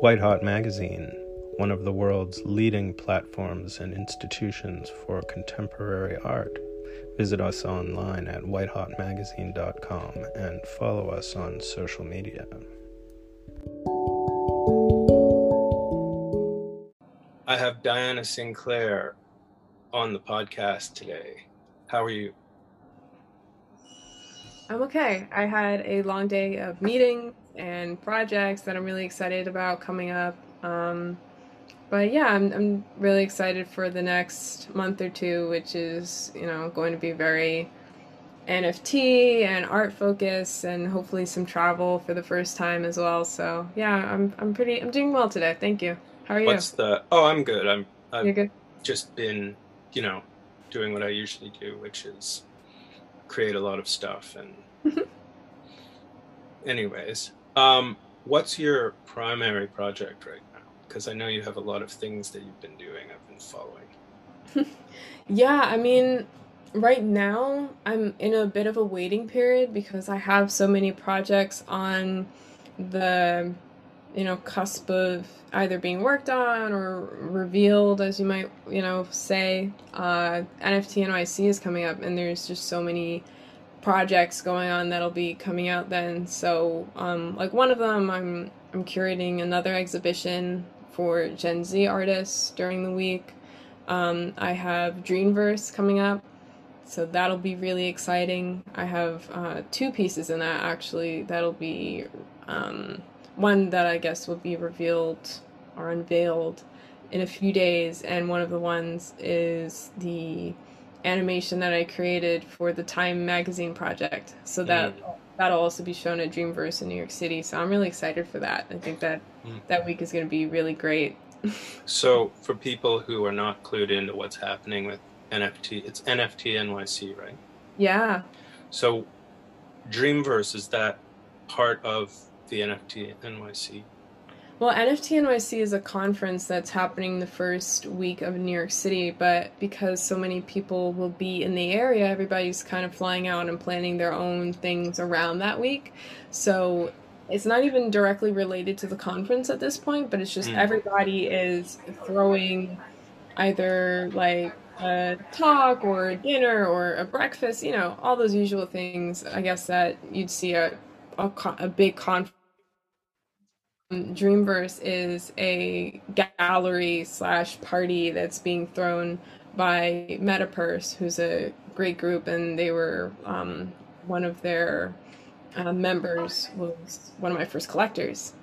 White Hot Magazine, one of the world's leading platforms and institutions for contemporary art. Visit us online at whitehotmagazine.com and follow us on social media. I have Diana Sinclair on the podcast today. How are you? I'm okay. I had a long day of meetings and projects that I'm really excited about coming up. Um, but yeah, I'm, I'm really excited for the next month or two, which is, you know, going to be very NFT and art focus and hopefully some travel for the first time as well. So yeah, I'm, I'm pretty, I'm doing well today. Thank you. How are you? What's the, oh, I'm good. I'm, I've You're good. just been, you know, doing what I usually do, which is create a lot of stuff and anyways um what's your primary project right now because i know you have a lot of things that you've been doing i've been following Yeah, I mean, right now I'm in a bit of a waiting period because I have so many projects on the, you know, cusp of either being worked on or revealed, as you might, you know, say. Uh, NFT NYC is coming up, and there's just so many projects going on that'll be coming out then. So, um, like one of them, I'm I'm curating another exhibition for Gen Z artists during the week. Um, I have Dreamverse coming up, so that'll be really exciting. I have uh, two pieces in that actually. That'll be um, one that I guess will be revealed or unveiled in a few days, and one of the ones is the animation that I created for the Time Magazine project. So that that'll also be shown at Dreamverse in New York City. So I'm really excited for that. I think that Mm. that week is going to be really great. so for people who are not clued into what's happening with nft it's nft nyc right Yeah. so dreamverse is that part of the nft nyc Well, NFT NYC is a conference that's happening the first week of New York City, but because so many people will be in the area, everybody's kind of flying out and planning their own things around that week. So it's not even directly related to the conference at this point, but it's just Mm. everybody is throwing either like a talk or a dinner or a breakfast, you know, all those usual things, I guess, that you'd see at a, a big conference. Dreamverse is a gallery slash party that's being thrown by Metapurse, who's a great group, and they were um, one of their uh, members was one of my first collectors,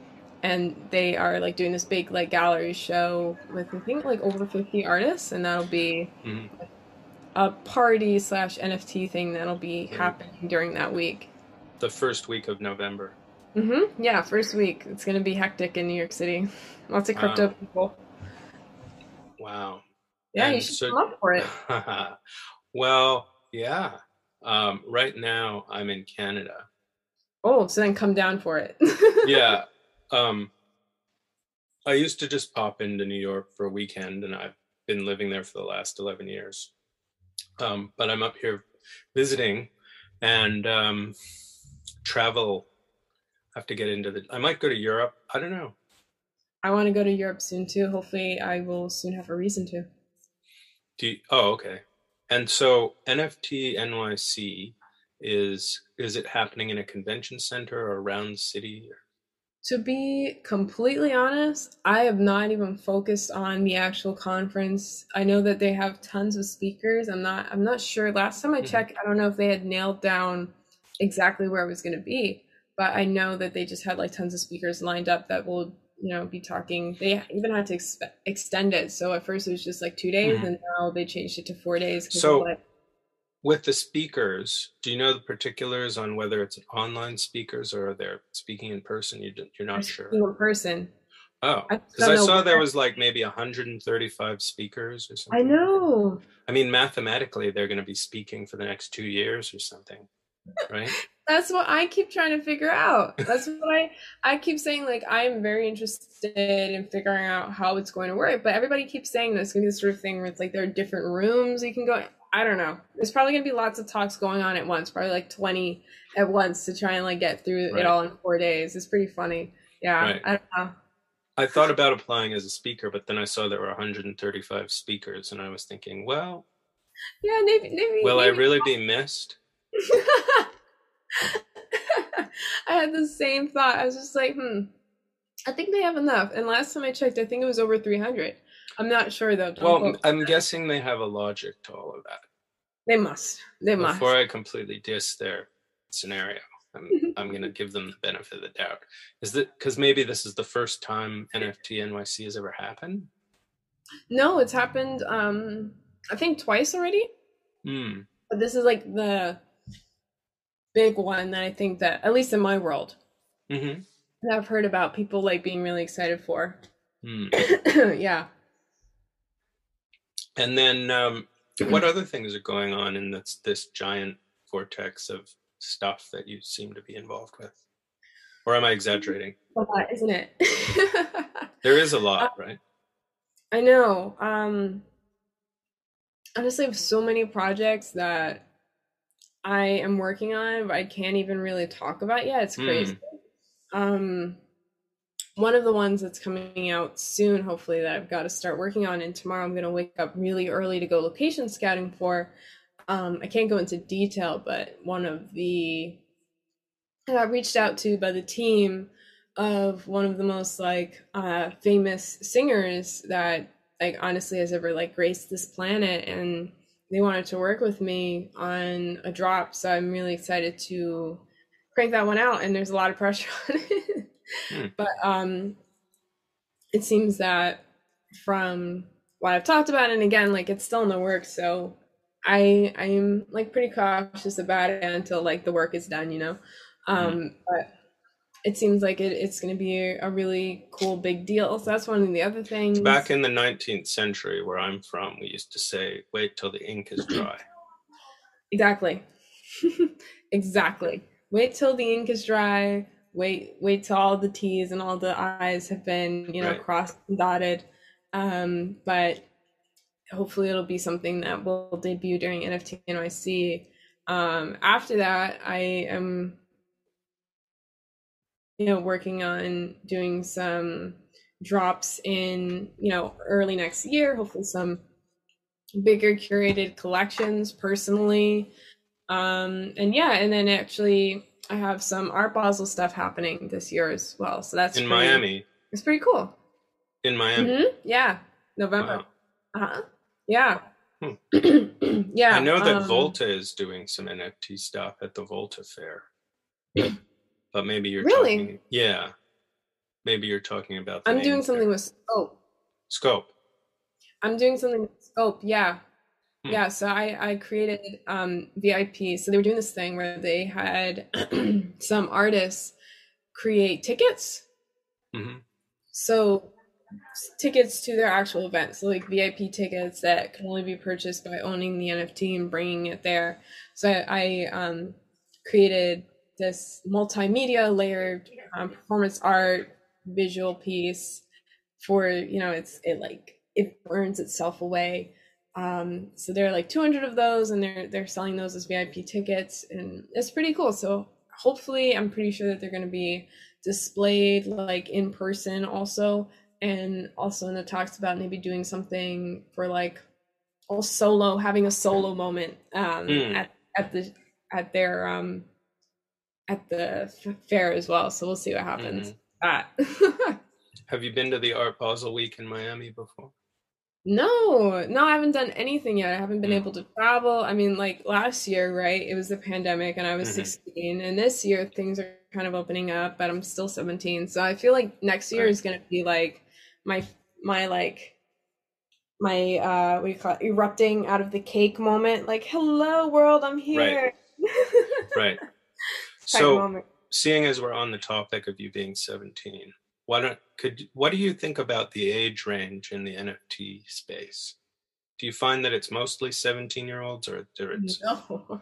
and they are like doing this big like gallery show with I think like over fifty artists, and that'll be Mhm. a party slash NFT thing that'll be Right. happening during that week. the first week of november Mm-hmm. Yeah, first week. It's gonna be hectic in New York City. Lots of crypto Wow. people. wow Yeah, you should so- come up for it. well yeah um, right now i'm in canada Oh, so then come down for it. yeah um i used to just pop into new york for a weekend and i've been living there for the last 11 years um but i'm up here visiting and um travel have to get into the i might go to europe i don't know I want to go to Europe soon too. Hopefully, I will soon have a reason to. do you, oh okay and so nft nyc is is it happening in a convention center or around the city To be completely honest, I have not even focused on the actual conference. I know that they have tons of speakers. I'm not I'm not sure. Last time I Mhm. checked, I don't know if they had nailed down exactly where it was going to be, but I know that they just had like tons of speakers lined up that will, you know, be talking. They even had to expe- extend it. So at first it was just like 2 days Mhm. and now they changed it to 4 days. So- like, with the speakers do you know the particulars on whether it's online speakers or they're speaking in person you, don't- you're not sure in person. oh I because don't i saw there was like maybe 135 speakers or something I know. i mean mathematically they're going to be speaking for the next two years or something right That's what I keep trying to figure out. That's what I I keep saying. Like I'm very interested in figuring out how it's going to work, but everybody keeps saying this going to be the sort of thing where it's like there are different rooms you can go. I don't know. There's probably going to be lots of talks going on at once, probably like 20 at once to try and like get through Right. it all in four days. It's pretty funny. Yeah, Right. I don't know. I thought about applying as a speaker, but then I saw there were 135 speakers, and I was thinking, well, yeah, maybe, maybe will maybe. I really be missed? I had the same thought. I was just like, hmm, I think they have enough. And last time I checked, I think it was over 300. I'm not sure though. Don't Well, I'm guessing they have a logic to all of that. they must. They must. Before I completely diss their scenario, I'm, I'm going to give them the benefit of the doubt. Is that because maybe this is the first time NFT NYC has ever happened? No, it's happened. Um, I think twice already. Hmm. But this is like the big one that I think that, at least in my world, Mm-hmm. that I've heard about people like being really excited for. Hmm. yeah. And then, um, what other things are going on in this this giant vortex of stuff that you seem to be involved with? Or am I exaggerating? A lot, isn't it? There is a lot, right? I know. Um honestly I have so many projects that I am working on but I can't even really talk about yet. It's Hmm. crazy. Um one of the ones that's coming out soon, hopefully, that I've got to start working on, and tomorrow I'm gonna wake up really early to go location scouting for. Um, I can't go into detail, but one of the I got reached out to by the team of one of the most like uh famous singers that like honestly has ever like graced this planet and they wanted to work with me on a drop so i'm really excited to crank that one out and there's a lot of pressure on it. Hmm. but um it seems that from what i've talked about and again like it's still in the works so i i'm like pretty cautious about it until like the work is done you know? Um but it seems like it, it's going to be a, really cool big deal so that's one of the other things Back in the 19th century, where I'm from, we used to say, wait till the ink is dry. Exactly. exactly. Wait till the ink is dry. Wait, wait till all the T's and all the I's have been, you know, Right. crossed and dotted. Um, but hopefully it'll be something that will debut during NFT NYC. Um, after that, I am, you know, working on doing some drops in, you know, early next year. Hopefully some bigger curated collections personally um and yeah and then actually i have some art basel stuff happening this year as well so that's In pretty- Miami. it's pretty cool In Miami. Mhm, yeah november Wow. uh-huh yeah Hmm. yeah I know that um, Volta is doing some NFT stuff at the Volta Fair. but maybe you're Really? talking yeah. Maybe you're talking about i'm doing something fair. with scope Scope. i'm doing something with scope yeah Hmm. yeah so i i created um vip so they were doing this thing where they had some artists create tickets hmm So tickets to their actual events, so like VIP tickets that can only be purchased by owning the NFT and bringing it there. So I, I um, created this multimedia layered um, performance art visual piece for you know it's it like it burns itself away. Um, so there are like 200 of those, and they're they're selling those as VIP tickets, and it's pretty cool. So hopefully, I'm pretty sure that they're going to be displayed like in person also and also in the talks about maybe doing something for like a solo having a solo moment um Mm. at at the at their um at the f- fair as well so we'll see what happens that Have you been to the Art Basel Week in Miami before? no no i haven't done anything yet i haven't been Mm. able to travel i mean like last year right it was the pandemic and i was Mhm. 16 and this year things are kind of opening up but i'm still 17 so i feel like next year Right. is going to be like my my like my uh what do you call it erupting out of the cake moment like hello world i'm here Right. Type So moment. seeing as we're on the topic of you being 17, why don't could what do you think about the age range in the NFT space? Do you find that it's mostly 17 year olds or there it's, no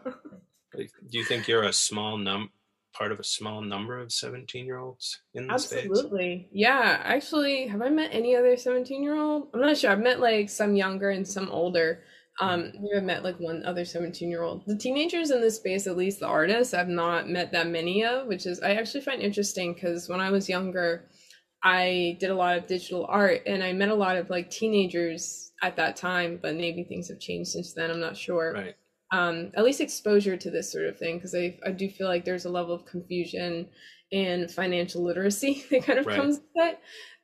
do you think you're a small num part of a small number of 17 year olds in the space? Absolutely. Yeah. Actually, have I met any other 17 year old? I'm not sure. I've met like some younger and some older. Um, maybe I've met like one other 17 year old. The teenagers in this space, at least the artists, I've not met that many of, which is I actually find interesting because when I was younger, I did a lot of digital art and I met a lot of like teenagers at that time, but maybe things have changed since then. I'm not sure. Right. Um, at least exposure to this sort of thing, because I, I do feel like there's a level of confusion and financial literacy that kind of Right. comes with it.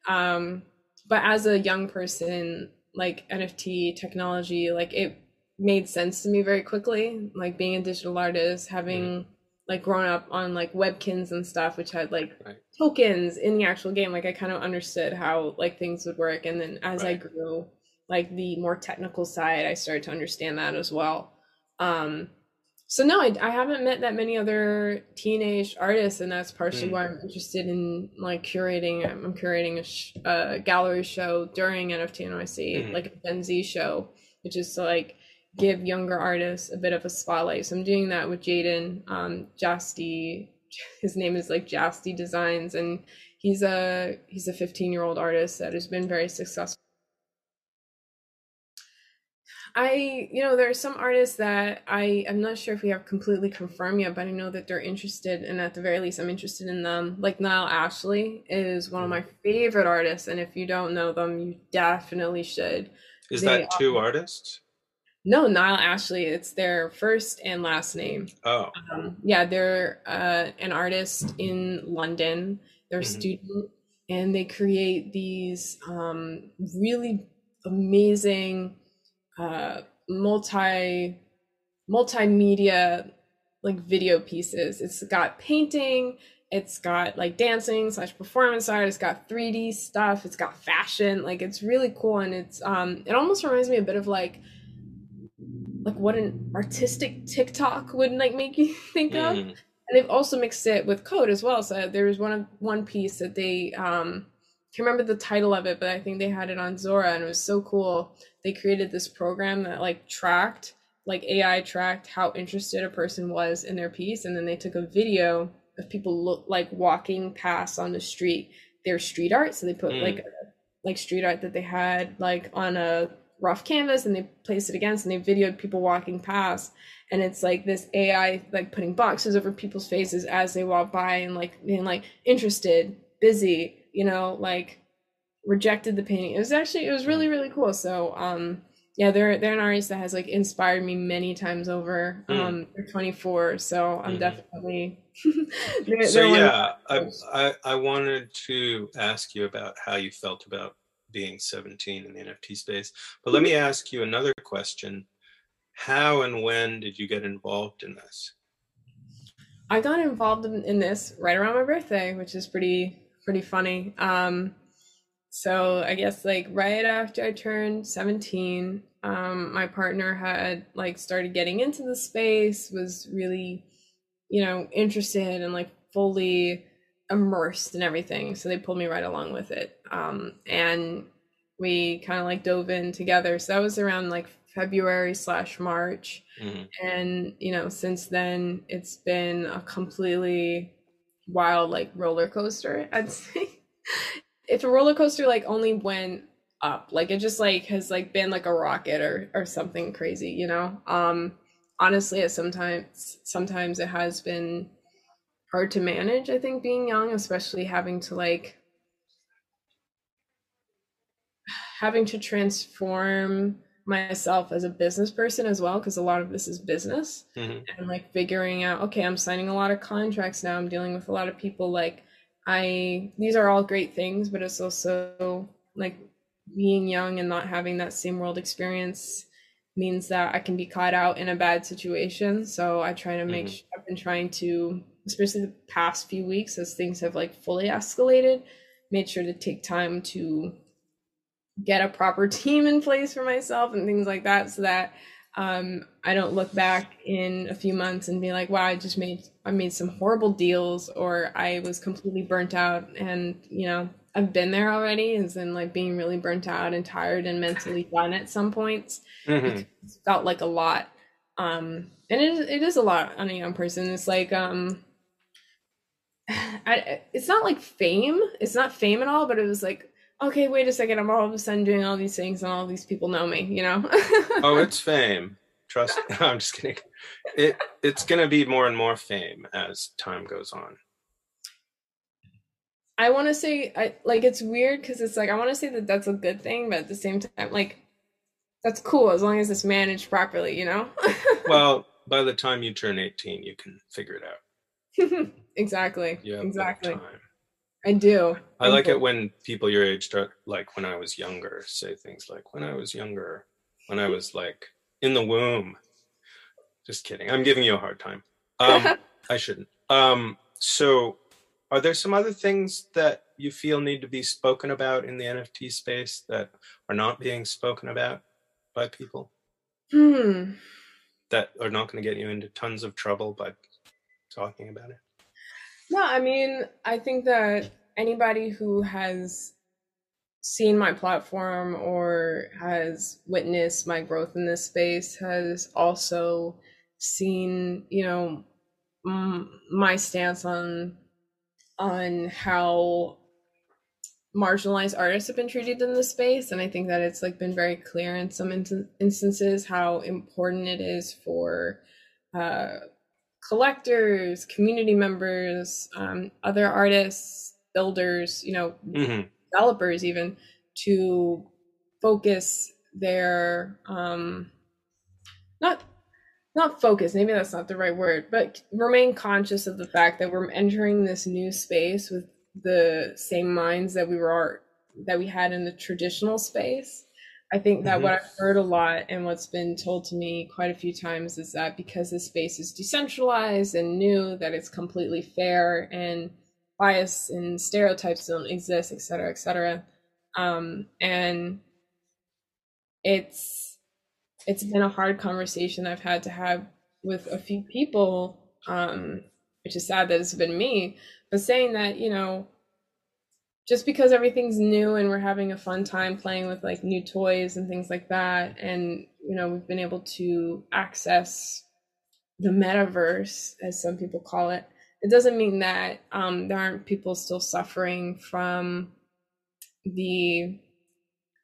Um, but as a young person, like NFT technology, like it made sense to me very quickly. Like being a digital artist, having like grown up on like Webkinz and stuff, which had like Right. tokens in the actual game. Like I kind of understood how like things would work, and then as I grew, like the more technical side, I started to understand that as well. Um, so no, I, I haven't met that many other teenage artists, and that's partially Mm. why I'm interested in like curating. I'm, I'm curating a, sh- a gallery show during NFT NYC, Mhm. like a Gen Z show, which is to like give younger artists a bit of a spotlight. So I'm doing that with Jaden um, Jasty. His name is like Jasty Designs, and he's a he's a 15 year old artist that has been very successful. I, you know, there are some artists that I I'm not sure if we have completely confirmed yet, but I know that they're interested, and at the very least, I'm interested in them. Like Niall Ashley is one of my favorite artists, and if you don't know them, you definitely should. Is They that two artists? No, Niall Ashley, it's their first and last name. Oh, Um, yeah, they're uh, an artist in London. They're a Mhm. student, and they create these um, really amazing uh, multi multimedia like video pieces. It's got painting. It's got like dancing slash performance art. It's got 3D stuff. It's got fashion. Like it's really cool, and it's um, it almost reminds me a bit of like like what an artistic TikTok would like make you think of. mhm. And they've also mixed it with code as well. So there was one of one piece that they um can't remember the title of it, but I think they had it on Zora and it was so cool. They created this program that like tracked like AI tracked how interested a person was in their piece and then they took a video of people look like walking past on the street their street art so they put Mm. like like street art that they had like on a rough canvas and they placed it against and they videoed people walking past and it's like this AI like putting boxes over people's faces as they walk by and like being like interested, busy, you know, like rejected the painting. It was actually it was really really cool. So um yeah, they're they're an artist that has like inspired me many times over. Mm. Um they're 24, so I'm Mhm. definitely they're, So they're yeah, I. I I wanted to ask you about how you felt about being 17 in the NFT space, but let me ask you another question: How and when did you get involved in this? I got involved in, in this right around my birthday, which is pretty pretty funny. Um, so I guess like right after I turned 17, um, my partner had like started getting into the space, was really, you know, interested and like fully immersed in everything. So they pulled me right along with it. Um, and we kind of like dove in together. So that was around like February slash March Mhm. and you know since then it's been a completely wild like roller coaster i'd say. It's a roller coaster like only went up like it just like has like been like a rocket or or something crazy you know? Um honestly it sometimes sometimes it has been hard to manage i think being young especially having to like having to transform myself as a business person as well because a lot of this is business Mhm. and like figuring out okay i'm signing a lot of contracts now i'm dealing with a lot of people like i these are all great things but it's also like being young and not having that same world experience means that i can be caught out in a bad situation so i try to make Mhm. sure i've been trying to especially the past few weeks as things have like fully escalated made sure to take time to get a proper team in place for myself and things like that so that um, I don't look back in a few months and be like, wow, I just made I made some horrible deals or I was completely burnt out and you know, I've been there already and then like being really burnt out and tired and mentally done at some points. Mhm. It's felt like a lot. Um and it is, it is a lot on a young person. It's like um I, it's not like fame. It's not fame at all, but it was like, okay, wait a second, I'm all of a sudden doing all these things and all these people know me, you know? Oh, it's fame. Trust. I'm just kidding. It it's gonna be more and more fame as time goes on. I want to say I like it's weird because it's like I want to say that that's a good thing, but at the same time, like that's cool as long as it's managed properly, you know. well, by the time you turn eighteen, you can figure it out. exactly. Yeah. Exactly. I do. I, like it when people your age start like when I was younger say things like when I was younger, when I was like in the womb. Just kidding. I'm giving you a hard time. Um, I shouldn't. Um, so are there some other things that you feel need to be spoken about in the NFT space that are not being spoken about by people? Hmm. That are not going to get you into tons of trouble by talking about it? No, I mean, I think that anybody who has seen my platform or has witnessed my growth in this space has also seen, you know, my stance on on how marginalized artists have been treated in this space. And i think that it's like been very clear in some in- instances how important it is for uh, collectors community members um, other artists builders you know mm-hmm. developers even to focus their um not not focus maybe that's not the right word but remain conscious of the fact that we're entering this new space with the same minds that we were that we had in the traditional space i think that mm-hmm. what i've heard a lot and what's been told to me quite a few times is that because this space is decentralized and new that it's completely fair and bias and stereotypes don't exist et cetera et cetera um, and it's it's been a hard conversation I've had to have with a few people, um, which is sad that it's been me, but saying that, you know, just because everything's new and we're having a fun time playing with like new toys and things like that, and, you know, we've been able to access the metaverse, as some people call it, it doesn't mean that um, there aren't people still suffering from the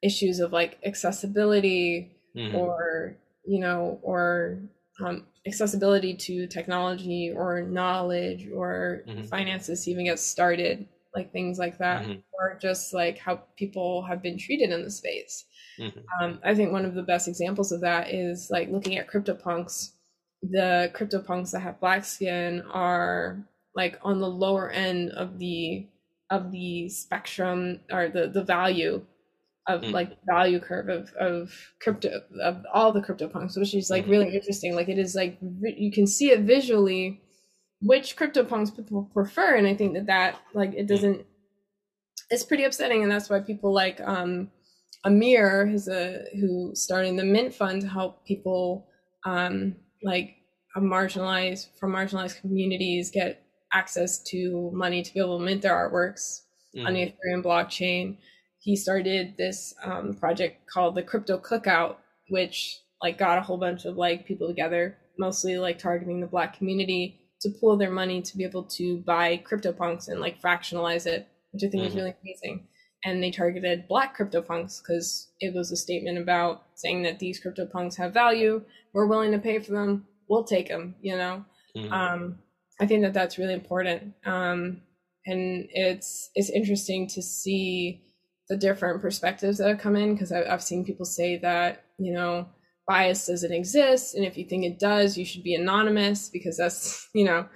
issues of like accessibility mm-hmm. or you know or um, accessibility to technology or knowledge or mm-hmm. finances to even get started like things like that mm-hmm. or just like how people have been treated in the space mm-hmm. um, i think one of the best examples of that is like looking at CryptoPunks the CryptoPunks that have black skin are like on the lower end of the of the spectrum or the the value of mm. like value curve of of crypto of all the CryptoPunks, which is like mm-hmm. really interesting. Like it is like you can see it visually which CryptoPunks people prefer, and I think that that like it mm. doesn't. It's pretty upsetting, and that's why people like um Amir, who's a who started the Mint Fund to help people um like marginalized from marginalized communities get access to money to be able to mint their artworks mm. on the Ethereum blockchain he started this um, project called the Crypto Cookout, which like got a whole bunch of like people together, mostly like targeting the Black community to pool their money to be able to buy CryptoPunks and like fractionalize it, which I think mm-hmm. is really amazing. And they targeted Black CryptoPunks because it was a statement about saying that these CryptoPunks have value, we're willing to pay for them, we'll take them, you know. Mm-hmm. Um, I think that that's really important, um, and it's it's interesting to see the different perspectives that have come in because I've seen people say that you know bias doesn't exist and if you think it does you should be anonymous because that's you know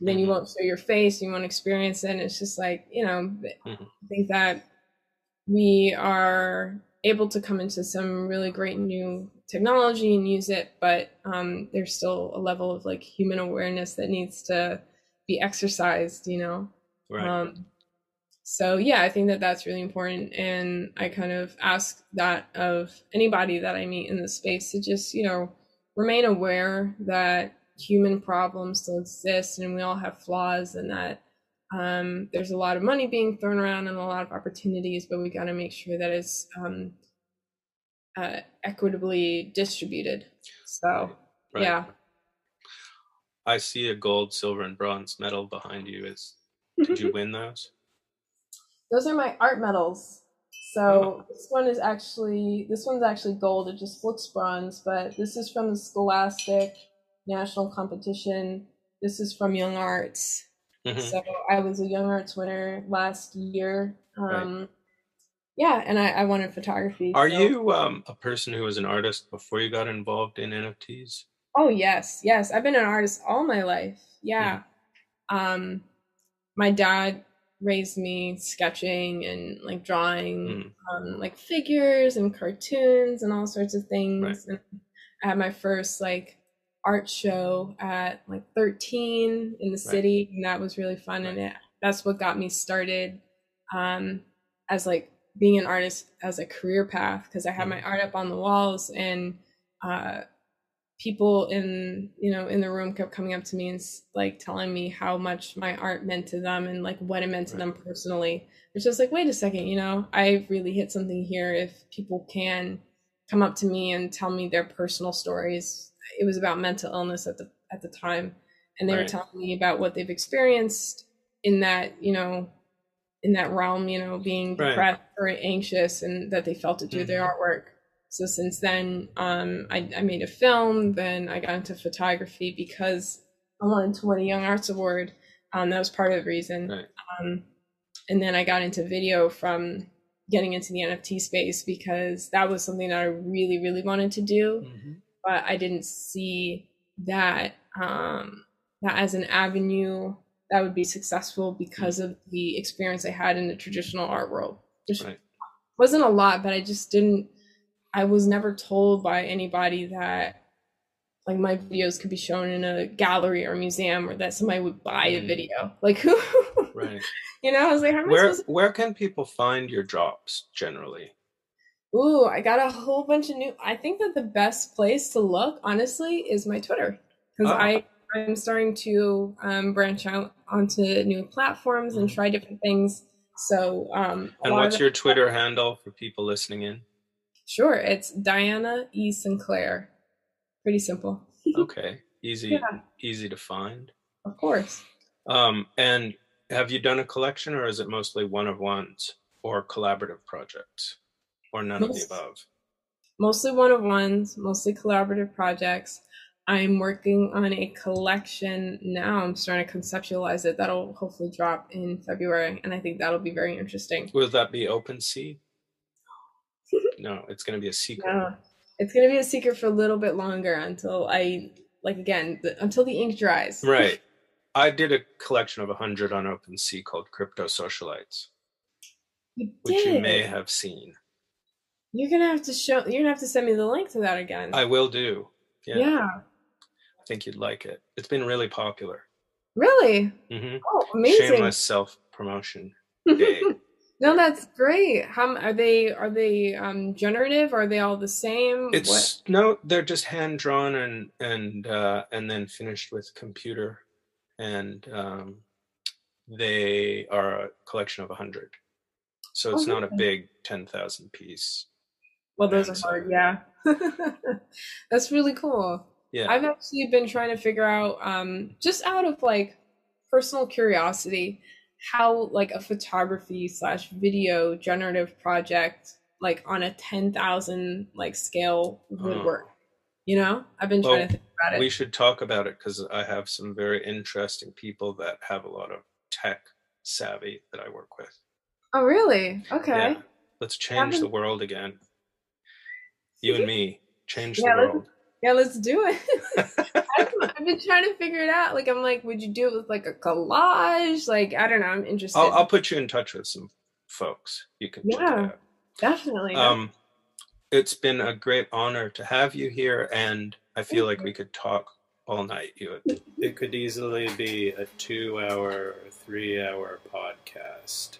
then you mm-hmm. won't show your face you won't experience it and it's just like you know mm-hmm. i think that we are able to come into some really great new technology and use it but um, there's still a level of like human awareness that needs to be exercised you know right. um, so yeah i think that that's really important and i kind of ask that of anybody that i meet in the space to just you know remain aware that human problems still exist and we all have flaws and that um, there's a lot of money being thrown around and a lot of opportunities but we got to make sure that it's um, uh, equitably distributed. So right. yeah. I see a gold silver and bronze medal behind you. Is did you win those those are my art medals. So this one is actually this one's actually gold. It just looks bronze, but this is from the Scholastic National Competition. This is from Young Arts. Mm-hmm. So I was a Young Arts winner last year. Um, right. Yeah, and I, I wanted photography. Are so. you um, a person who was an artist before you got involved in NFTs? Oh yes, yes. I've been an artist all my life. Yeah. Mm-hmm. Um, my dad raised me sketching and like drawing mm. um, like figures and cartoons and all sorts of things. Right. And I had my first like art show at like 13 in the city, right. and that was really fun. Right. And it, that's what got me started um, as like being an artist as a career path because I had mm. my art up on the walls and uh, people in you know in the room kept coming up to me and like telling me how much my art meant to them and like what it meant to right. them personally it's just like wait a second you know i really hit something here if people can come up to me and tell me their personal stories it was about mental illness at the at the time and they right. were telling me about what they've experienced in that you know in that realm you know being depressed right. or anxious and that they felt it through mm-hmm. their artwork so since then, um, I, I made a film. Then I got into photography because I wanted to win a Young Arts Award. Um, that was part of the reason. Right. Um, and then I got into video from getting into the NFT space because that was something that I really, really wanted to do, mm-hmm. but I didn't see that um, that as an avenue that would be successful because mm-hmm. of the experience I had in the traditional art world. Which right. wasn't a lot, but I just didn't I was never told by anybody that like my videos could be shown in a gallery or museum or that somebody would buy a mm. video. Like who Right. you know, I was like, where to- where can people find your drops generally? Ooh, I got a whole bunch of new I think that the best place to look, honestly, is my Twitter. Because oh. I I'm starting to um, branch out onto new platforms and mm. try different things. So um And what's your Twitter handle for people listening in? Sure, it's Diana E. Sinclair. Pretty simple. okay, easy, yeah. easy to find. Of course. Um, and have you done a collection, or is it mostly one of ones or collaborative projects, or none Most, of the above? Mostly one of ones, mostly collaborative projects. I'm working on a collection now. I'm starting to conceptualize it. That'll hopefully drop in February, and I think that'll be very interesting. Will that be Open OpenSea? No, it's going to be a secret. It's going to be a secret for a little bit longer until I, like, again, the, until the ink dries. Right. I did a collection of 100 on OpenSea called Crypto Socialites, you which you may have seen. You're gonna have to show. You're gonna have to send me the link to that again. I will do. Yeah. yeah. I think you'd like it. It's been really popular. Really? Mm-hmm. Oh, amazing! Shameless self promotion day. No, that's great. How are they? Are they um, generative? Are they all the same? It's what? no, they're just hand drawn and and uh, and then finished with computer, and um, they are a collection of a hundred. So it's oh, not a big ten thousand piece. Well, those are hard. Yeah, that's really cool. Yeah, I've actually been trying to figure out, um, just out of like personal curiosity how like a photography slash video generative project like on a 10,000 like scale would uh-huh. work. You know, I've been trying well, to think about it. We should talk about it because I have some very interesting people that have a lot of tech savvy that I work with. Oh, really? Okay. Yeah. Let's change the world again. You and me change yeah, the world. Yeah, let's do it. I've, I've, been trying to figure it out. Like, I'm like, would you do it with like a collage? Like, I don't know. I'm interested. I'll, I'll put you in touch with some folks. You can. Yeah, definitely. Um, it's been a great honor to have you here, and I feel Thank like you. we could talk all night. You, it could easily be a two-hour three-hour podcast.